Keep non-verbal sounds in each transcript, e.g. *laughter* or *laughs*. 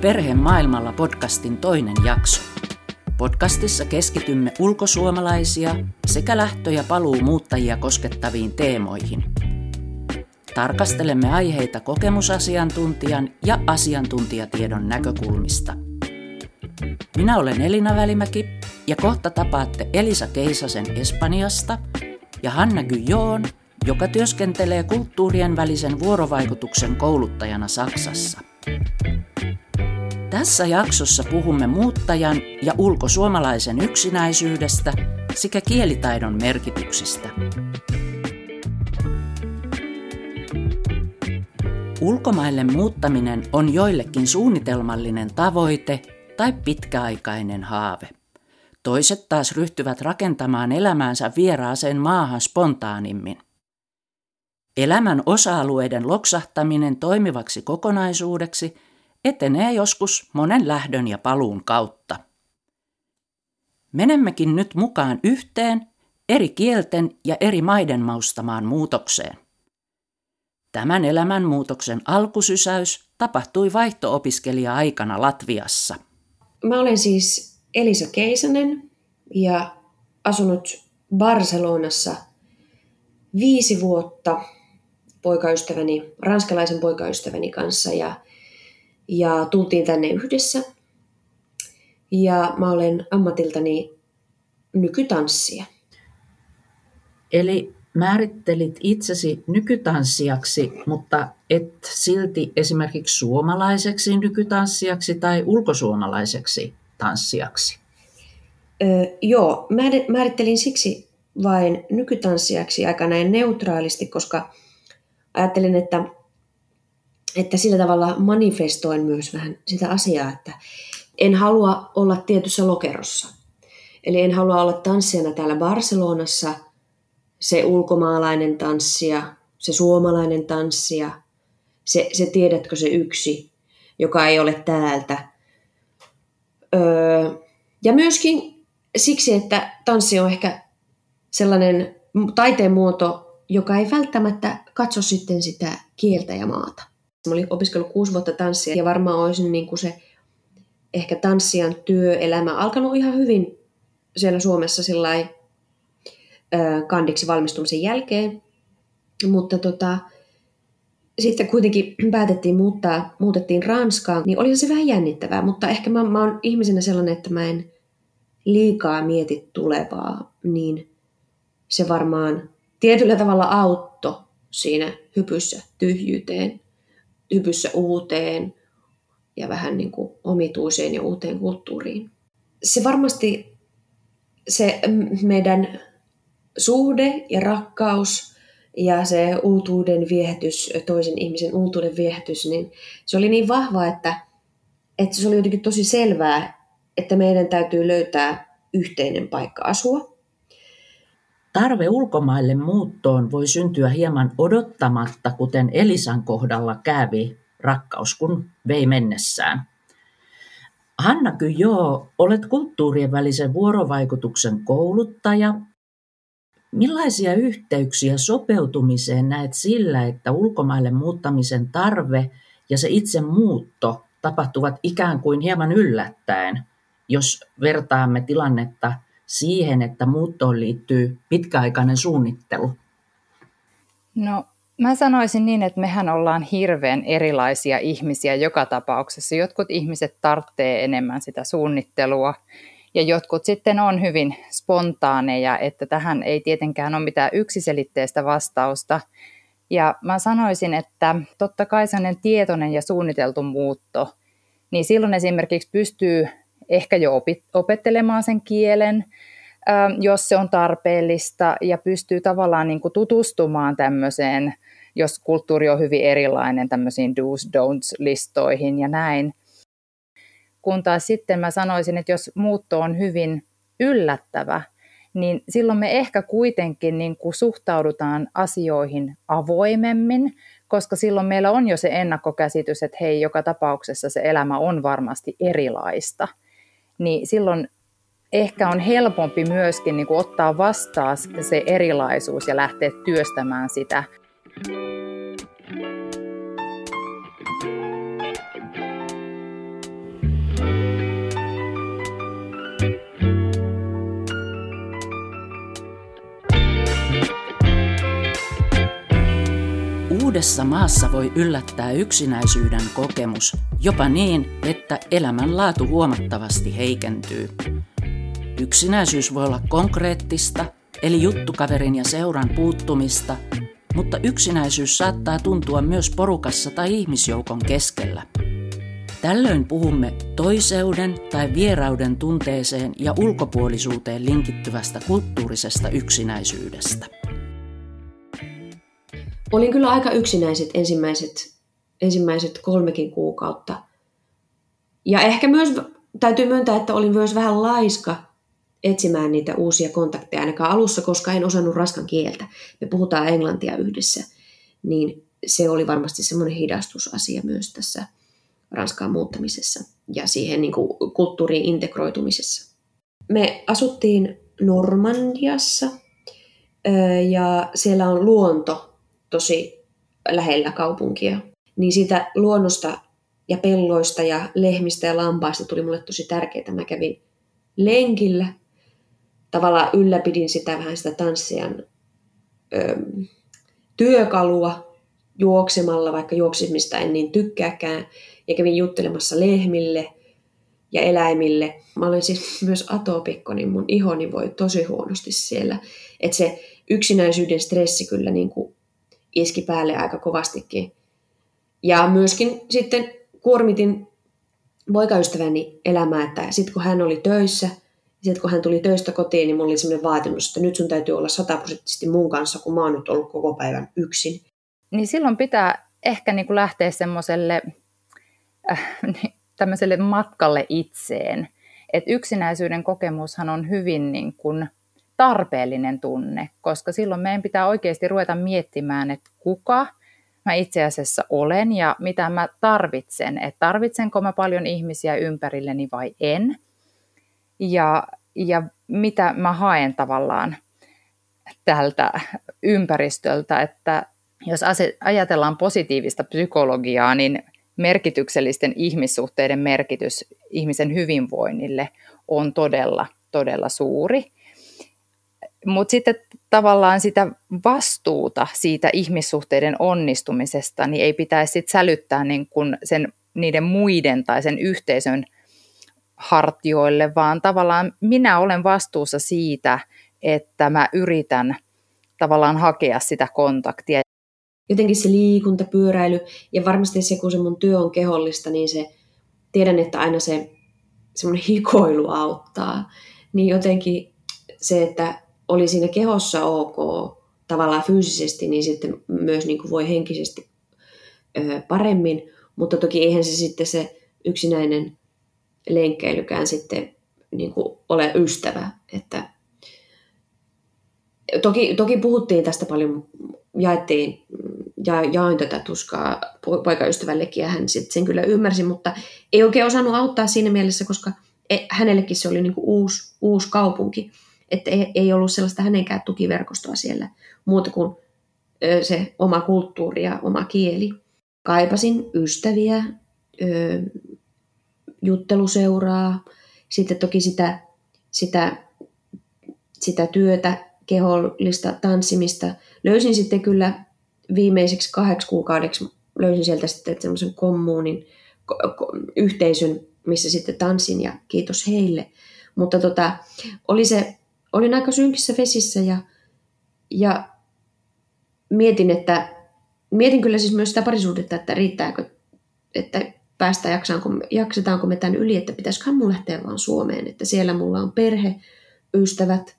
Perheen maailmalla podcastin toinen jakso. Podcastissa keskitymme ulkosuomalaisia sekä lähtö- ja paluumuuttajia koskettaviin teemoihin. Tarkastelemme aiheita kokemusasiantuntijan ja asiantuntijatiedon näkökulmista. Minä olen Elina Välimäki ja kohta tapaatte Elisa Keisasen Espanjasta ja Hanna Gujoon, joka työskentelee kulttuurien välisen vuorovaikutuksen kouluttajana Saksassa. Tässä jaksossa puhumme muuttajan ja ulkosuomalaisen yksinäisyydestä sekä kielitaidon merkityksistä. Ulkomaille muuttaminen on joillekin suunnitelmallinen tavoite tai pitkäaikainen haave. Toiset taas ryhtyvät rakentamaan elämäänsä vieraaseen maahan spontaanimmin. Elämän osa-alueiden loksahtaminen toimivaksi kokonaisuudeksi etenee joskus monen lähdön ja paluun kautta. Menemmekin nyt mukaan yhteen eri kielten ja eri maiden maustamaan muutokseen. Tämän elämänmuutoksen alkusysäys tapahtui vaihto-opiskelija-aikana Latviassa. Mä olen siis Elisa Keisanen ja asunut Barcelonassa viisi vuotta poikaystäväni, ranskalaisen poikaystäväni kanssa ja, ja tultiin tänne yhdessä. Ja mä olen ammatiltani nykytanssija. Eli määrittelit itsesi nykytanssijaksi, mutta et silti esimerkiksi suomalaiseksi nykytanssijaksi tai ulkosuomalaiseksi tanssijaksi? Öö, joo, määrittelin siksi vain nykytanssijaksi aika näin neutraalisti, koska ajattelin, että, että sillä tavalla manifestoin myös vähän sitä asiaa, että en halua olla tietyssä lokerossa. Eli en halua olla tanssijana täällä Barcelonassa, se ulkomaalainen tanssija, se suomalainen tanssija, se, se tiedätkö se yksi, joka ei ole täältä. Öö, ja myöskin siksi, että tanssi on ehkä sellainen taiteen muoto, joka ei välttämättä katso sitten sitä kieltä ja maata. Mä olin opiskellut kuusi vuotta tanssia ja varmaan olisin niin kuin se ehkä tanssijan työelämä alkanut ihan hyvin siellä Suomessa sillä kandiksi valmistumisen jälkeen. Mutta tota, sitten kuitenkin päätettiin muuttaa, muutettiin Ranskaan, niin oli se vähän jännittävää, mutta ehkä mä, mä oon ihmisenä sellainen, että mä en liikaa mieti tulevaa, niin se varmaan tietyllä tavalla autto siinä hypyssä tyhjyyteen, hypyssä uuteen ja vähän niin kuin omituiseen ja uuteen kulttuuriin. Se varmasti se meidän suhde ja rakkaus ja se uutuuden viehätys, toisen ihmisen uutuuden viehätys, niin se oli niin vahva, että, että se oli jotenkin tosi selvää, että meidän täytyy löytää yhteinen paikka asua. Tarve ulkomaille muuttoon voi syntyä hieman odottamatta, kuten Elisan kohdalla kävi, rakkaus kun vei mennessään. Hanna Kyjoo, olet kulttuurien välisen vuorovaikutuksen kouluttaja. Millaisia yhteyksiä sopeutumiseen näet sillä, että ulkomaille muuttamisen tarve ja se itse muutto tapahtuvat ikään kuin hieman yllättäen, jos vertaamme tilannetta siihen, että muuttoon liittyy pitkäaikainen suunnittelu? No mä sanoisin niin, että mehän ollaan hirveän erilaisia ihmisiä joka tapauksessa. Jotkut ihmiset tarvitsee enemmän sitä suunnittelua ja jotkut sitten on hyvin spontaaneja, että tähän ei tietenkään ole mitään yksiselitteistä vastausta. Ja mä sanoisin, että totta kai sellainen tietoinen ja suunniteltu muutto, niin silloin esimerkiksi pystyy ehkä jo opettelemaan sen kielen, jos se on tarpeellista ja pystyy tavallaan niin kuin tutustumaan tämmöiseen, jos kulttuuri on hyvin erilainen, tämmöisiin do's, don'ts-listoihin ja näin. Kun taas sitten mä sanoisin, että jos muutto on hyvin yllättävä, niin silloin me ehkä kuitenkin niin kuin suhtaudutaan asioihin avoimemmin, koska silloin meillä on jo se ennakkokäsitys, että hei, joka tapauksessa se elämä on varmasti erilaista – niin silloin ehkä on helpompi myöskin niin kuin ottaa vastaan se erilaisuus ja lähteä työstämään sitä. Uudessa maassa voi yllättää yksinäisyyden kokemus, jopa niin, että elämänlaatu huomattavasti heikentyy. Yksinäisyys voi olla konkreettista, eli juttukaverin ja seuran puuttumista, mutta yksinäisyys saattaa tuntua myös porukassa tai ihmisjoukon keskellä. Tällöin puhumme toiseuden tai vierauden tunteeseen ja ulkopuolisuuteen linkittyvästä kulttuurisesta yksinäisyydestä. Olin kyllä aika yksinäiset ensimmäiset, ensimmäiset kolmekin kuukautta. Ja ehkä myös täytyy myöntää, että olin myös vähän laiska etsimään niitä uusia kontakteja, ainakaan alussa, koska en osannut raskan kieltä. Me puhutaan englantia yhdessä, niin se oli varmasti semmoinen hidastusasia myös tässä Ranskaan muuttamisessa ja siihen niin kuin kulttuuriin integroitumisessa. Me asuttiin Normandiassa ja siellä on luonto tosi lähellä kaupunkia. Niin siitä luonnosta ja pelloista ja lehmistä ja lampaista tuli mulle tosi tärkeää. Mä kävin lenkillä. Tavallaan ylläpidin sitä vähän sitä tanssijan ö, työkalua juoksemalla, vaikka juoksimista en niin tykkääkään. Ja kävin juttelemassa lehmille ja eläimille. Mä olen siis *laughs* myös atopikko, niin mun ihoni voi tosi huonosti siellä. Että se yksinäisyyden stressi kyllä niin kuin iski päälle aika kovastikin. Ja myöskin sitten kuormitin poikaystäväni elämää, että sitten kun hän oli töissä, sitten kun hän tuli töistä kotiin, niin mulla oli sellainen vaatimus, että nyt sun täytyy olla sataprosenttisesti mun kanssa, kun mä oon nyt ollut koko päivän yksin. Niin silloin pitää ehkä niin kuin lähteä semmoiselle äh, niin, matkalle itseen. Et yksinäisyyden kokemushan on hyvin niin kuin tarpeellinen tunne, koska silloin meidän pitää oikeasti ruveta miettimään, että kuka mä itse asiassa olen ja mitä mä tarvitsen. Että tarvitsenko mä paljon ihmisiä ympärilleni vai en. Ja, ja mitä mä haen tavallaan tältä ympäristöltä, että jos ajatellaan positiivista psykologiaa, niin merkityksellisten ihmissuhteiden merkitys ihmisen hyvinvoinnille on todella, todella suuri. Mutta sitten tavallaan sitä vastuuta siitä ihmissuhteiden onnistumisesta niin ei pitäisi sit sälyttää niin kun sen, niiden muiden tai sen yhteisön hartioille, vaan tavallaan minä olen vastuussa siitä, että mä yritän tavallaan hakea sitä kontaktia. Jotenkin se liikunta, pyöräily ja varmasti se, kun se mun työ on kehollista, niin se tiedän, että aina se semmoinen hikoilu auttaa. Niin jotenkin se, että oli siinä kehossa ok tavallaan fyysisesti, niin sitten myös niin kuin voi henkisesti paremmin. Mutta toki eihän se sitten se yksinäinen lenkkeilykään sitten niin kuin ole ystävä. Että toki, toki puhuttiin tästä paljon, jaettiin, ja jaoin tätä tuskaa poikaystävällekin ja hän sitten sen kyllä ymmärsi, mutta ei oikein osannut auttaa siinä mielessä, koska e, hänellekin se oli niin kuin uusi, uusi kaupunki että ei ollut sellaista hänenkään tukiverkostoa siellä muuta kuin se oma kulttuuri ja oma kieli. Kaipasin ystäviä, jutteluseuraa, sitten toki sitä, sitä, sitä työtä, kehollista tanssimista. Löysin sitten kyllä viimeiseksi kahdeksi kuukaudeksi, löysin sieltä sitten semmoisen kommuunin, yhteisön, missä sitten tanssin ja kiitos heille. Mutta tota, oli se olin aika synkissä vesissä ja, ja mietin, että mietin kyllä siis myös sitä parisuudetta, että riittääkö, että päästä jaksaanko, jaksetaanko me tämän yli, että pitäisiköhän mun lähteä vaan Suomeen, että siellä mulla on perhe, ystävät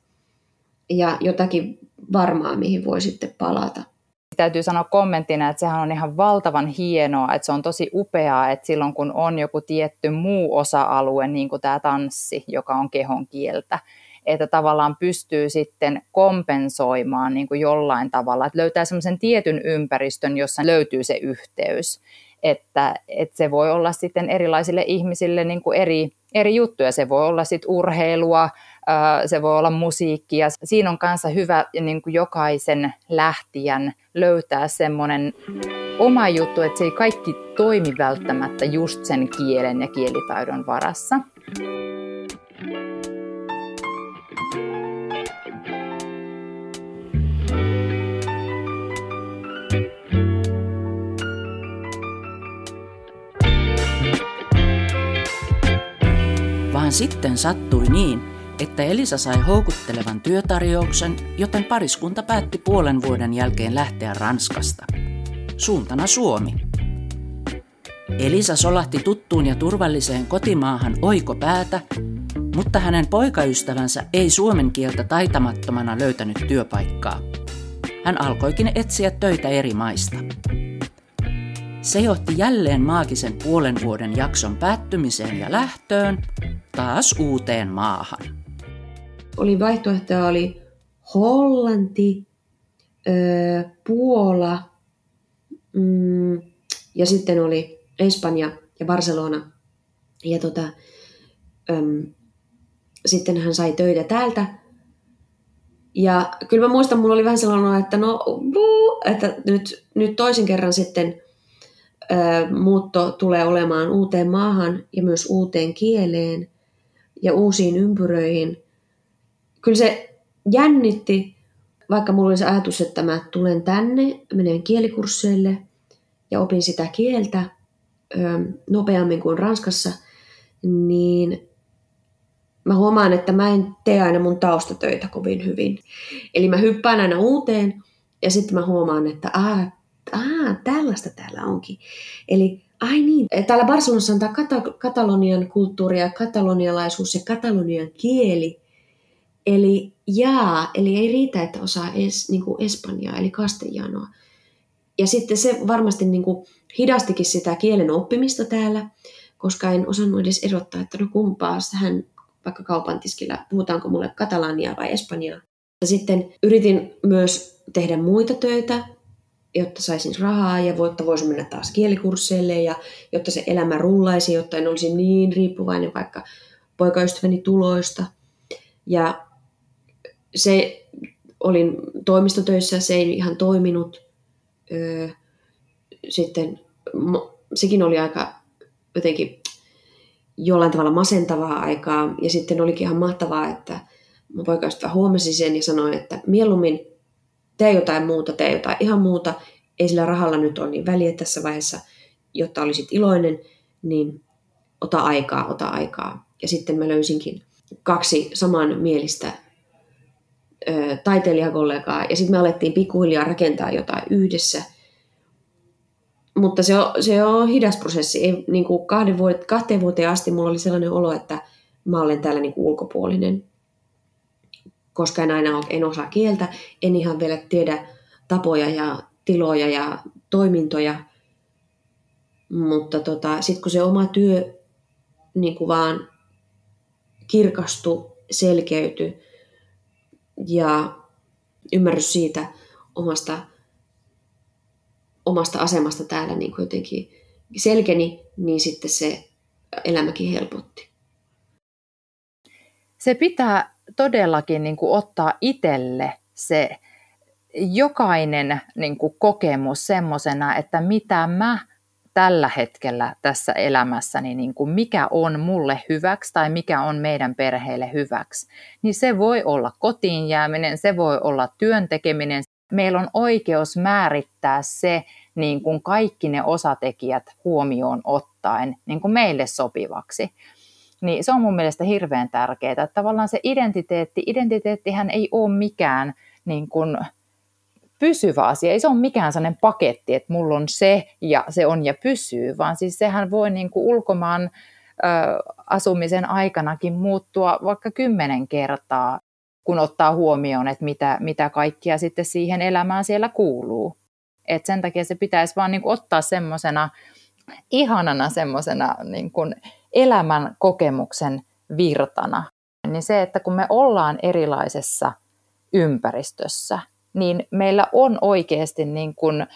ja jotakin varmaa, mihin voi sitten palata. Täytyy sanoa kommenttina, että sehän on ihan valtavan hienoa, että se on tosi upeaa, että silloin kun on joku tietty muu osa-alue, niin kuin tämä tanssi, joka on kehon kieltä, että tavallaan pystyy sitten kompensoimaan niin kuin jollain tavalla, että löytää semmoisen tietyn ympäristön, jossa löytyy se yhteys, että, että se voi olla sitten erilaisille ihmisille niin kuin eri, eri juttuja, se voi olla sitten urheilua, se voi olla musiikkia. Siinä on kanssa hyvä niin kuin jokaisen lähtijän löytää semmoinen oma juttu, että se ei kaikki toimi välttämättä just sen kielen ja kielitaidon varassa. Vaan sitten sattui niin, että Elisa sai houkuttelevan työtarjouksen, joten pariskunta päätti puolen vuoden jälkeen lähteä Ranskasta. Suuntana Suomi. Elisa solahti tuttuun ja turvalliseen kotimaahan oiko päätä, mutta hänen poikaystävänsä ei suomen kieltä taitamattomana löytänyt työpaikkaa. Hän alkoikin etsiä töitä eri maista. Se johti jälleen maagisen puolen vuoden jakson päättymiseen ja lähtöön taas uuteen maahan. Oli vaihtoehtoja oli Hollanti, Puola mm, ja sitten oli Espanja ja Barcelona. Ja tota, sitten hän sai töitä täältä. Ja kyllä mä muistan, mulla oli vähän sellainen, että no, että nyt, nyt toisen kerran sitten muutto tulee olemaan uuteen maahan ja myös uuteen kieleen ja uusiin ympyröihin. Kyllä se jännitti, vaikka mulla oli se ajatus, että mä tulen tänne, menen kielikursseille ja opin sitä kieltä nopeammin kuin Ranskassa, niin mä huomaan, että mä en tee aina mun taustatöitä kovin hyvin. Eli mä hyppään aina uuteen ja sitten mä huomaan, että aa, aa, tällaista täällä onkin. Eli ai niin, täällä Barcelonassa on tämä kata- katalonian kulttuuri ja katalonialaisuus ja katalonian kieli. Eli jaa, eli ei riitä, että osaa es, niin kuin espanjaa, eli castellanoa. Ja sitten se varmasti niin kuin hidastikin sitä kielen oppimista täällä, koska en osannut edes erottaa, että no kumpaa hän vaikka kaupan tiskillä, puhutaanko mulle katalania vai espanjaa. Ja sitten yritin myös tehdä muita töitä, jotta saisin rahaa ja jotta voisin mennä taas kielikursseille ja jotta se elämä rullaisi, jotta en olisi niin riippuvainen vaikka poikaystäväni tuloista. Ja se olin toimistotöissä, se ei ihan toiminut. Sitten sekin oli aika jotenkin jollain tavalla masentavaa aikaa. Ja sitten olikin ihan mahtavaa, että mun poikaystävä huomasi sen ja sanoi, että mieluummin tee jotain muuta, tee jotain ihan muuta. Ei sillä rahalla nyt ole niin väliä tässä vaiheessa, jotta olisit iloinen, niin ota aikaa, ota aikaa. Ja sitten mä löysinkin kaksi samanmielistä ö, taiteilijakollegaa, ja sitten me alettiin pikkuhiljaa rakentaa jotain yhdessä – mutta se on, se on hidas prosessi. Ei, niin kuin kahden vuodet, kahteen vuoteen asti mulla oli sellainen olo, että mä olen täällä niin kuin ulkopuolinen. Koska en aina en osaa kieltä, en ihan vielä tiedä tapoja ja tiloja ja toimintoja. Mutta tota, sitten kun se oma työ niin kuin vaan kirkastui, selkeytyi ja ymmärrys siitä omasta omasta asemasta täällä niin kuin jotenkin selkeni, niin sitten se elämäkin helpotti. Se pitää todellakin niin kuin ottaa itselle se jokainen niin kuin kokemus semmoisena, että mitä mä tällä hetkellä tässä elämässäni, niin kuin mikä on mulle hyväksi tai mikä on meidän perheelle hyväksi, niin se voi olla kotiin jääminen, se voi olla työn tekeminen, meillä on oikeus määrittää se niin kuin kaikki ne osatekijät huomioon ottaen niin kuin meille sopivaksi. Niin se on mun mielestä hirveän tärkeää, että tavallaan se identiteetti, identiteettihän ei ole mikään niin kuin pysyvä asia, ei se ole mikään sellainen paketti, että mulla on se ja se on ja pysyy, vaan siis sehän voi niin kuin ulkomaan ö, asumisen aikanakin muuttua vaikka kymmenen kertaa kun ottaa huomioon, että mitä, mitä kaikkia sitten siihen elämään siellä kuuluu. Et sen takia se pitäisi vaan niin kuin ottaa semmoisena ihanana semmoisena niin kuin elämän kokemuksen virtana. Niin se, että kun me ollaan erilaisessa ympäristössä, niin meillä on oikeasti niin kuin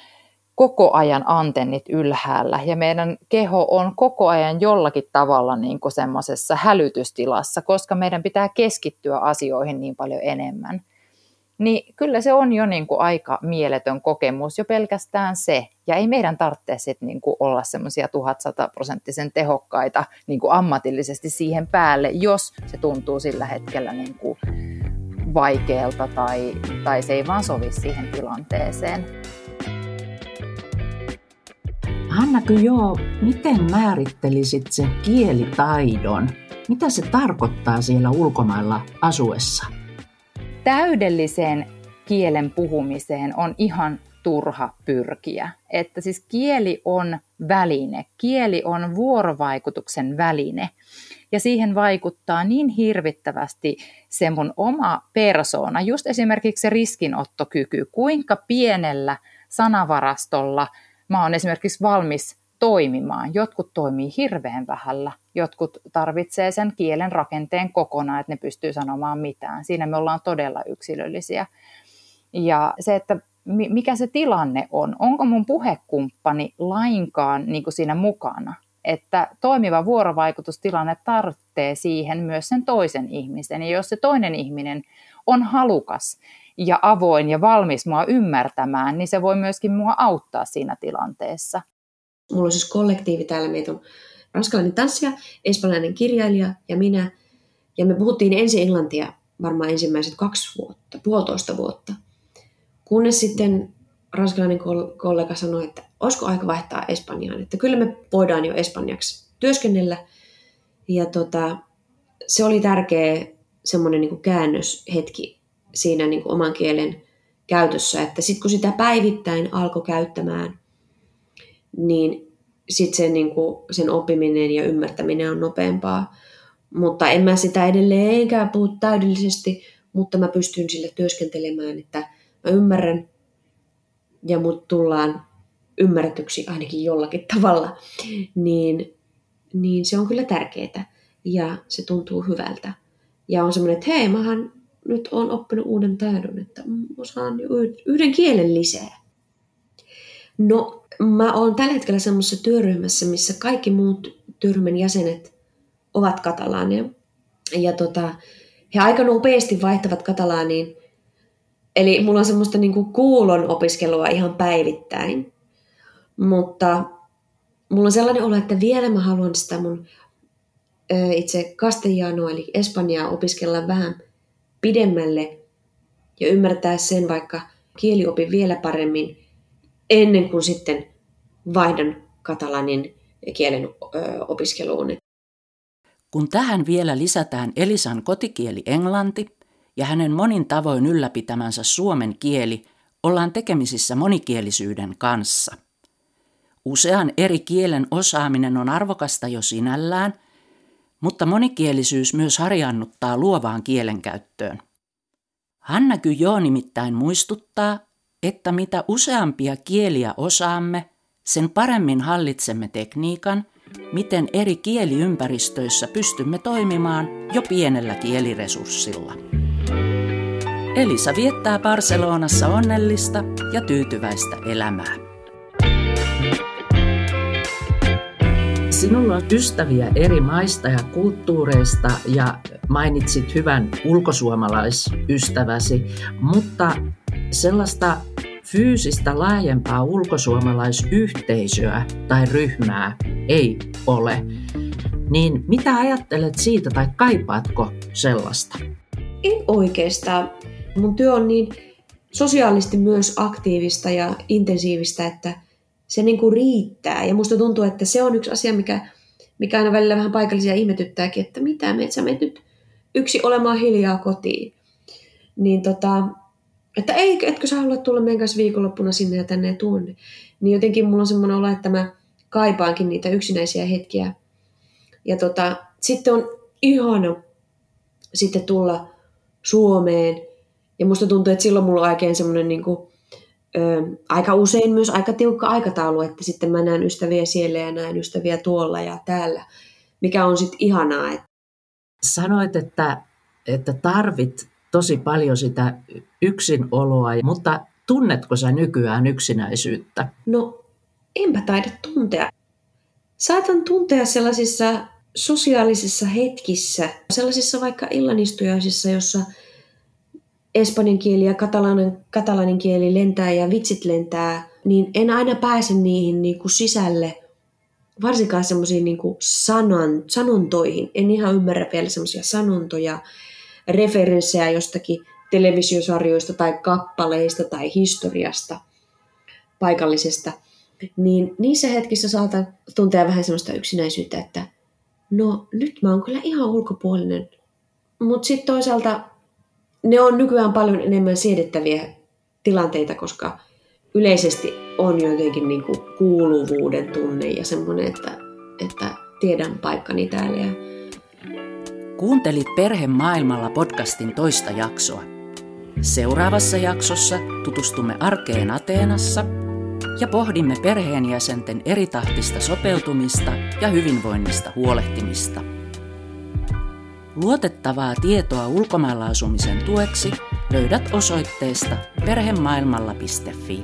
koko ajan antennit ylhäällä ja meidän keho on koko ajan jollakin tavalla niin kuin semmoisessa hälytystilassa, koska meidän pitää keskittyä asioihin niin paljon enemmän. Niin kyllä se on jo niin kuin aika mieletön kokemus, jo pelkästään se. Ja ei meidän tarvitse sit niin kuin olla semmoisia 1100 prosenttisen tehokkaita niin kuin ammatillisesti siihen päälle, jos se tuntuu sillä hetkellä niin kuin vaikealta tai, tai se ei vaan sovi siihen tilanteeseen. Hanna joo, miten määrittelisit sen kielitaidon Mitä se tarkoittaa siellä ulkomailla asuessa? Täydelliseen kielen puhumiseen on ihan turha pyrkiä. Että siis kieli on väline, kieli on vuorovaikutuksen väline. Ja siihen vaikuttaa niin hirvittävästi se mun oma persoona, just esimerkiksi se riskinottokyky, kuinka pienellä sanavarastolla mä oon esimerkiksi valmis toimimaan. Jotkut toimii hirveän vähällä, jotkut tarvitsee sen kielen rakenteen kokonaan, että ne pystyy sanomaan mitään. Siinä me ollaan todella yksilöllisiä. Ja se, että mikä se tilanne on, onko mun puhekumppani lainkaan niin kuin siinä mukana, että toimiva vuorovaikutustilanne tarvitsee siihen myös sen toisen ihmisen. Ja jos se toinen ihminen on halukas ja avoin ja valmis mua ymmärtämään, niin se voi myöskin mua auttaa siinä tilanteessa. Mulla on siis kollektiivi täällä, meitä on ranskalainen tanssija, espanjalainen kirjailija ja minä. Ja me puhuttiin ensin englantia varmaan ensimmäiset kaksi vuotta, puolitoista vuotta. Kunnes sitten ranskalainen kollega sanoi, että olisiko aika vaihtaa Espanjaan, että kyllä me voidaan jo espanjaksi työskennellä. Ja tota, se oli tärkeä semmoinen niin käännöshetki siinä niin oman kielen käytössä, että sitten kun sitä päivittäin alkoi käyttämään, niin sitten sen, niin kuin, sen oppiminen ja ymmärtäminen on nopeampaa. Mutta en mä sitä edelleen eikä puhu täydellisesti, mutta mä pystyn sille työskentelemään, että mä ymmärrän ja mut tullaan ymmärretyksi ainakin jollakin *laughs* tavalla, niin, niin se on kyllä tärkeää ja se tuntuu hyvältä. Ja on semmoinen, että hei, mähän nyt on oppinut uuden taidon, että osaan yhden kielen lisää. No, mä oon tällä hetkellä semmoisessa työryhmässä, missä kaikki muut työryhmän jäsenet ovat katalaania. Ja tota, he aika nopeasti vaihtavat katalaaniin. Eli mulla on semmoista niinku kuulon opiskelua ihan päivittäin. Mutta mulla on sellainen olo, että vielä mä haluan sitä mun ö, itse castellanoa eli espanjaa opiskella vähän pidemmälle ja ymmärtää sen vaikka kieliopin vielä paremmin ennen kuin sitten vaihdan katalanin kielen opiskeluun. Kun tähän vielä lisätään Elisan kotikieli englanti ja hänen monin tavoin ylläpitämänsä suomen kieli, ollaan tekemisissä monikielisyyden kanssa. Usean eri kielen osaaminen on arvokasta jo sinällään, mutta monikielisyys myös harjannuttaa luovaan kielenkäyttöön. Hanna Kyjo nimittäin muistuttaa, että mitä useampia kieliä osaamme, sen paremmin hallitsemme tekniikan, miten eri kieliympäristöissä pystymme toimimaan jo pienellä kieliresurssilla. Elisa viettää Barcelonassa onnellista ja tyytyväistä elämää. Sinulla on ystäviä eri maista ja kulttuureista ja mainitsit hyvän ulkosuomalaisystäväsi, mutta sellaista fyysistä laajempaa ulkosuomalaisyhteisöä tai ryhmää ei ole. Niin mitä ajattelet siitä tai kaipaatko sellaista? En oikeastaan. Mun työ on niin sosiaalisesti myös aktiivista ja intensiivistä, että se niin kuin riittää. Ja musta tuntuu, että se on yksi asia, mikä, mikä aina välillä vähän paikallisia ihmetyttääkin, että mitä me, sä menet nyt yksi olemaan hiljaa kotiin. Niin tota, että ei, etkö sä halua tulla meidän kanssa viikonloppuna sinne ja tänne ja tuonne. Niin jotenkin mulla on semmoinen olo, että mä kaipaankin niitä yksinäisiä hetkiä. Ja tota, sitten on ihana sitten tulla Suomeen. Ja musta tuntuu, että silloin mulla on oikein semmoinen niin kuin, ö, aika usein myös aika tiukka aikataulu, että sitten mä näen ystäviä siellä ja näen ystäviä tuolla ja täällä, mikä on sitten ihanaa. Sanoit, että, että tarvit tosi paljon sitä yksinoloa, mutta tunnetko sä nykyään yksinäisyyttä? No, enpä taida tuntea. Saatan tuntea sellaisissa sosiaalisissa hetkissä, sellaisissa vaikka illanistujaisissa, jossa espanjan kieli ja katalanin, katalanin kieli lentää ja vitsit lentää, niin en aina pääse niihin niin kuin sisälle, varsinkaan semmoisiin niin sanan, sanontoihin. En ihan ymmärrä vielä semmoisia sanontoja, referenssejä jostakin televisiosarjoista tai kappaleista tai historiasta paikallisesta, niin niissä hetkissä saatan tuntea vähän sellaista yksinäisyyttä, että no nyt mä oon kyllä ihan ulkopuolinen. Mutta sitten toisaalta ne on nykyään paljon enemmän siedettäviä tilanteita, koska yleisesti on jotenkin niin kuin kuuluvuuden tunne ja semmoinen, että, että tiedän paikkani täällä. Ja... Kuuntelit Perhe maailmalla podcastin toista jaksoa. Seuraavassa jaksossa tutustumme arkeen Ateenassa ja pohdimme perheenjäsenten eritahtista sopeutumista ja hyvinvoinnista huolehtimista. Luotettavaa tietoa ulkomailla asumisen tueksi löydät osoitteesta perhemaailmalla.fi.